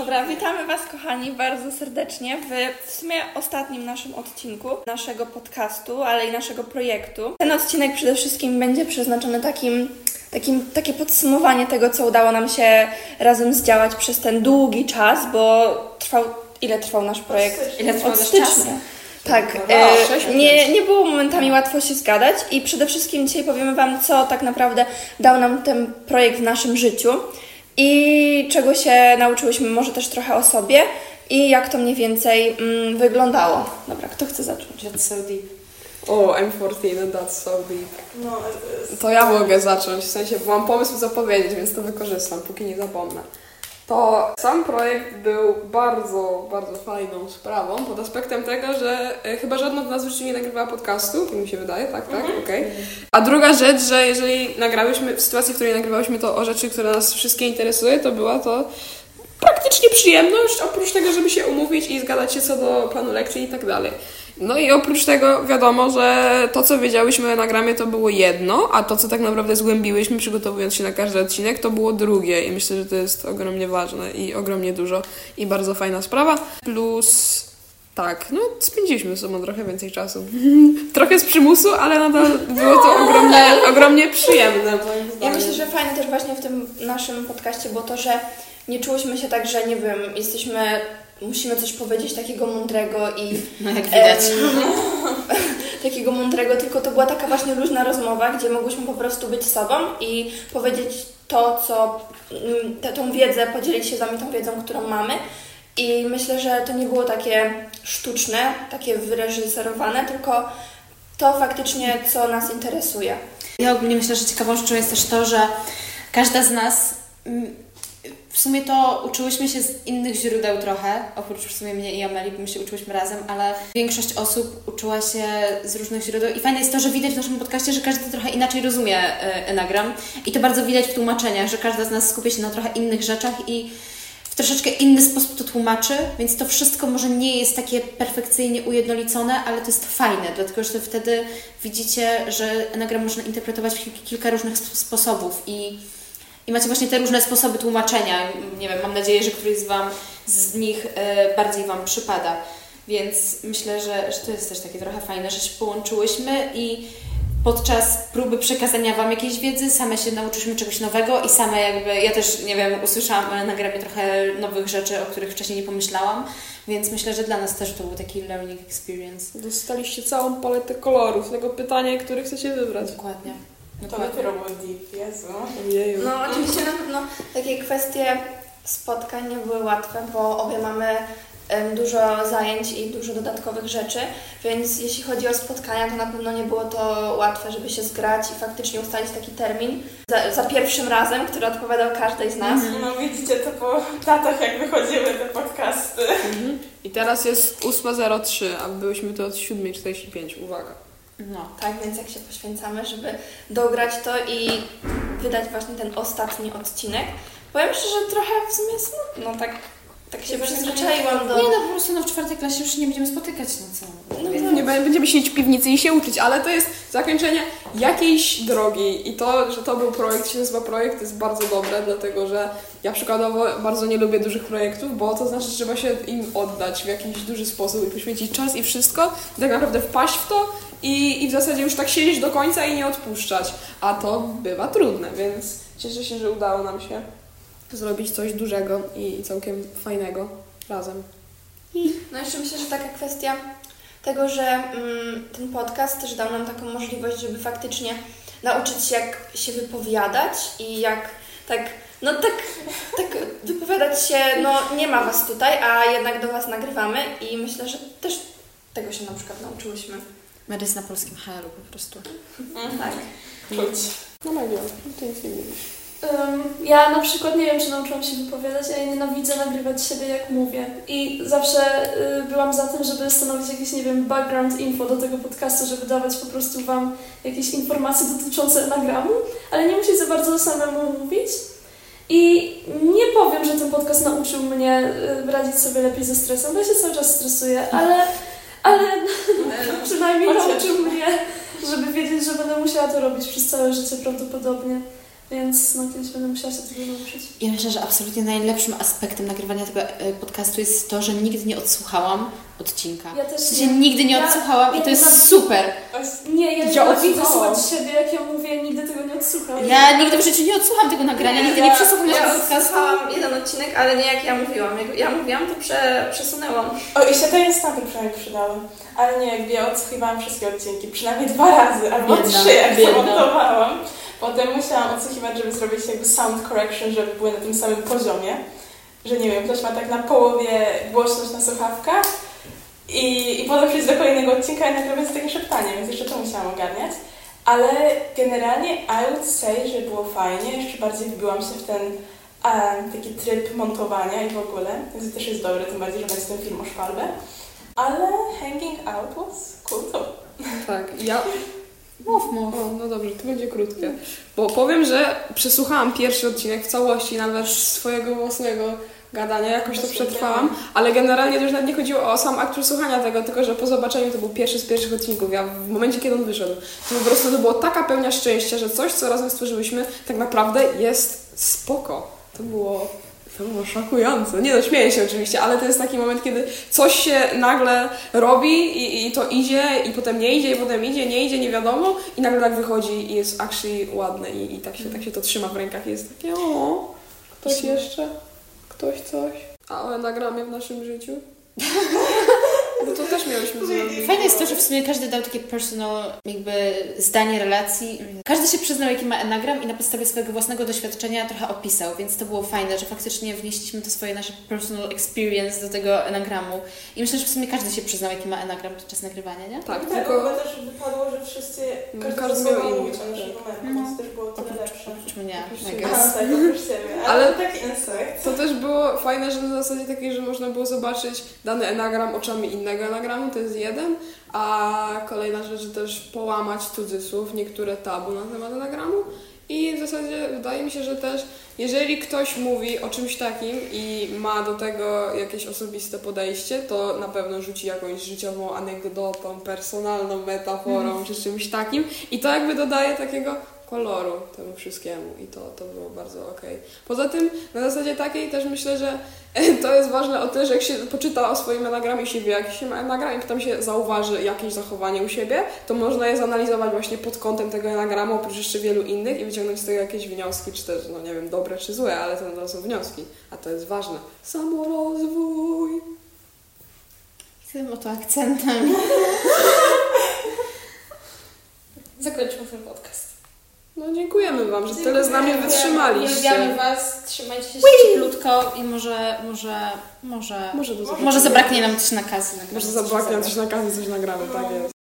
Dobra, witamy Was, kochani, bardzo serdecznie w, w sumie ostatnim naszym odcinku naszego podcastu, ale i naszego projektu. Ten odcinek przede wszystkim będzie przeznaczony takim, takim, takie podsumowanie tego, co udało nam się razem zdziałać przez ten długi czas, bo trwał, ile trwał nasz projekt? Ile trwał Od stycznia. Tak, No, e, nie, nie było momentami łatwo się zgadać i przede wszystkim dzisiaj powiemy Wam, co tak naprawdę dał nam ten projekt w naszym życiu i czego się nauczyłyśmy, może też trochę o sobie i jak to mniej więcej mm, wyglądało. Dobra, kto chce zacząć? That's so deep. O, I'm 14 and that's so deep. No, To ja mogę zacząć, w sensie, bo mam pomysł co powiedzieć, więc to wykorzystam, póki nie zapomnę. To sam projekt był bardzo, bardzo fajną sprawą pod aspektem tego, że e, chyba żadna z nas w życiu nie nagrywała podcastu, tak mi się wydaje, tak, tak, okej. A druga rzecz, że jeżeli nagrałyśmy, w sytuacji, w której nagrywałyśmy to o rzeczy, które nas wszystkie interesuje, to była to praktycznie przyjemność, oprócz tego, żeby się umówić i zgadać się co do planu lekcji i tak dalej. No i oprócz tego wiadomo, że to, co wiedziałyśmy na gramie, to było jedno, a to, co tak naprawdę zgłębiłyśmy, przygotowując się na każdy odcinek, to było drugie. I myślę, że to jest ogromnie ważne i ogromnie dużo i bardzo fajna sprawa. Plus tak, no spędziliśmy ze sobą trochę więcej czasu. trochę z przymusu, ale nadal było to ogromnie, ogromnie przyjemne. Ja myślę, że fajne też właśnie w tym naszym podcaście było to, że nie czułyśmy się tak, że nie wiem, jesteśmy, musimy coś powiedzieć takiego mądrego i No jak widać. Takiego mądrego, tylko to była taka właśnie luźna rozmowa, gdzie mogłyśmy po prostu być sobą i powiedzieć to, co, mm, tą wiedzę, podzielić się z wami tą wiedzą, którą mamy. I myślę, że to nie było takie sztuczne, takie wyreżyserowane, tylko to faktycznie, co nas interesuje. Ja ogólnie myślę, że ciekawą rzeczą jest też to, że każda z nas mm, w sumie to uczyłyśmy się z innych źródeł trochę, oprócz w sumie mnie i Ameli, bo my się uczyłyśmy razem, ale większość osób uczyła się z różnych źródeł. I fajne jest to, że widać w naszym podcaście, że każdy trochę inaczej rozumie e, Enagram. I to bardzo widać w tłumaczeniach, że każda z nas skupia się na trochę innych rzeczach i w troszeczkę inny sposób to tłumaczy, więc to wszystko może nie jest takie perfekcyjnie ujednolicone, ale to jest fajne, dlatego że wtedy widzicie, że enagram można interpretować w kil- kilka różnych sp- sposobów i, i macie właśnie te różne sposoby tłumaczenia. Nie wiem, mam nadzieję, że któryś z Wam z nich e, bardziej Wam przypada. Więc myślę, że, że to jest też takie trochę fajne, że się połączyłyśmy i podczas próby przekazania Wam jakiejś wiedzy same się nauczyliśmy czegoś nowego i same jakby, ja też, nie wiem, usłyszałam na nagraniu trochę nowych rzeczy, o których wcześniej nie pomyślałam, więc myślę, że dla nas też to był taki learning experience. Dostaliście całą paletę kolorów, tego pytania, który chcecie wybrać. Dokładnie. To Dokładnie. dopiero było deep, Jezu. Ojeju. No oczywiście na pewno takie kwestie spotkań nie były łatwe, bo obie mamy em, dużo zajęć i dużo dodatkowych rzeczy, więc jeśli chodzi o spotkania, to na pewno nie było to łatwe, żeby się zgrać i faktycznie ustalić taki termin za, za pierwszym razem, który odpowiadał każdej z nas. No widzicie to po latach, jak wychodziły te podcasty. Mhm. I teraz jest 8.03, a byłyśmy tu od 7.45. Uwaga. No. Tak, więc jak się poświęcamy, żeby dograć to i wydać właśnie ten ostatni odcinek. Powiem szczerze, trochę w sumie smutno, tak, tak się przyzwyczaiłam do... Nie no, po prostu no, w czwartej klasie już się nie będziemy spotykać, no co? No, No, nie będziemy siedzieć w piwnicy i się uczyć, ale to jest zakończenie jakiejś drogi i to, że to był projekt, się nazywa projekt, jest bardzo dobre, dlatego że ja przykładowo bardzo nie lubię dużych projektów, bo to znaczy, że trzeba się im oddać w jakiś duży sposób i poświęcić czas i wszystko, i tak naprawdę wpaść w to i, i w zasadzie już tak siedzieć do końca i nie odpuszczać, a to bywa trudne, więc cieszę się, że udało nam się zrobić coś dużego i, całkiem fajnego razem. No jeszcze myślę, że taka kwestia tego, że mm, ten podcast też dał nam taką możliwość, żeby faktycznie nauczyć się, jak się wypowiadać i jak tak, no tak, tak wypowiadać się, no nie ma Was tutaj, a jednak do Was nagrywamy i myślę, że też tego się na przykład nauczyłyśmy. Medys na polskim HR-u po prostu. Tak. Czuć. No Magio, ty nic nie mówisz. Ym, ja na przykład nie wiem, czy nauczyłam się wypowiadać, a ja nienawidzę nagrywać siebie jak mówię. I zawsze y, byłam za tym, żeby stanowić jakieś, nie wiem, background info do tego podcastu, żeby dawać po prostu Wam jakieś informacje dotyczące nagramu, ale nie musieć za bardzo samemu mówić. I nie powiem, że ten podcast nauczył mnie y, radzić sobie lepiej ze stresem, bo ja się cały czas stresuję, ale, ale przynajmniej Chociaż. nauczył mnie, żeby wiedzieć, że będę musiała to robić przez całe życie prawdopodobnie. Więc no kiedyś będę musiała się tego nauczyć. Ja myślę, że absolutnie najlepszym aspektem nagrywania tego e, podcastu jest to, że nigdy nie odsłuchałam odcinka. Ja też W sensie nie. nigdy nie Ja- odsłuchałam i ja to jest na- super. Nie, ja, Ja nienawidzę odsłuchałam. słuchać siebie, jak ja mówię, nigdy tego nie odsłucham. Ja nigdy w życiu nie odsłucham tego nagrania, nigdy nie przesłucham ja naszego podcastu. odsłuchałam jeden odcinek, ale nie jak ja mówiłam. Jak ja mówiłam, to prze, przesunęłam. O, i się te instanty przynajmniej przydały. Ale nie, jakby ja odsłuchiwałam wszystkie odcinki, przynajmniej dwa razy, albo Biedna, trzy, jak zamontowałam. Potem musiałam odsłuchiwać, żeby zrobić jakby sound correction, żeby były na tym samym poziomie. Że nie wiem, ktoś ma tak na połowie głośność na słuchawkach i, i potem przejść do kolejnego odcinka i nagrywać takie szeptanie, więc jeszcze to musiałam ogarniać. Ale generalnie I would say, że było fajnie, jeszcze bardziej wbiłam się w ten em, taki tryb montowania i w ogóle, więc to też jest dobre, tym bardziej, że będzie ten film o szwalbę. Ale hanging out was cool too. Tak, ja Mów, mów. O, no dobrze, to będzie krótkie. Bo powiem, że przesłuchałam pierwszy odcinek w całości, nawet swojego własnego gadania, jakoś to przetrwałam, ale generalnie to już nawet nie chodziło o sam akt przesłuchania tego, tylko że po zobaczeniu to był pierwszy z pierwszych odcinków. Ja w momencie, kiedy on wyszedł, to po prostu to było taka pełnia szczęścia, że coś, co razem stworzyłyśmy, tak naprawdę jest spoko. To było to było szokujące. Nie no, śmieję się oczywiście, ale to jest taki moment, kiedy coś się nagle robi i, i to idzie, i potem nie idzie, i potem idzie, nie idzie, nie wiadomo, i nagle tak wychodzi i jest actually ładne i, i tak, się, tak się to trzyma w rękach i jest takie o, ktoś jeszcze, ktoś coś. A o enagramie w naszym życiu? Bo to też miałyśmy zrobić. Fajne jest to, że w sumie każdy dał takie personal jakby zdanie relacji. Każdy się przyznał, jaki ma enagram i na podstawie swojego własnego doświadczenia trochę opisał, więc to było fajne, że faktycznie wnieśliśmy to swoje nasze personal experience do tego enagramu. I myślę, że w sumie każdy się przyznał, jaki ma enagram podczas nagrywania, nie? Tak, tak, tylko tylko też wypadło, że wszyscy, No, każdy, miał inny, mówić o naszym tak. No. więc też było tyle lepsze. Oprócz mnie, I guess. Tak, oprócz siebie. Ale- Ale to taki insight. To też było fajne, że na zasadzie takiej, że można było zobaczyć dany enagram oczami innego enagramu, to jest jeden, a kolejna rzecz, też połamać cudzysłów, niektóre tabu na temat enagramu i w zasadzie wydaje mi się, że też jeżeli ktoś mówi o czymś takim i ma do tego jakieś osobiste podejście, to na pewno rzuci jakąś życiową anegdotą, personalną metaforą czy czymś takim. I to jakby dodaje takiego koloru temu wszystkiemu i to, to było bardzo okej. Poza tym na zasadzie takiej też myślę, że to jest ważne o tyle, że jak się poczyta o swoim enagramie wie, jaki się ma enagram i potem się zauważy jakieś zachowanie u siebie, to można je zanalizować właśnie pod kątem tego enagramu, oprócz jeszcze wielu innych i wyciągnąć z tego jakieś wnioski, czy też, no nie wiem, dobre czy złe, ale to nadal są wnioski, a to jest ważne. Samorozwój! Z tym oto akcentem. Zakończmy ten podcast. No dziękujemy Wam, że tyle z nami wytrzymaliście. Uwielbiamy Was, trzymajcie się cieplutko i może, może, może, Może może zabraknie nam też nakazy. Może zabraknie nam coś na każdy, coś nagramy, tak jest.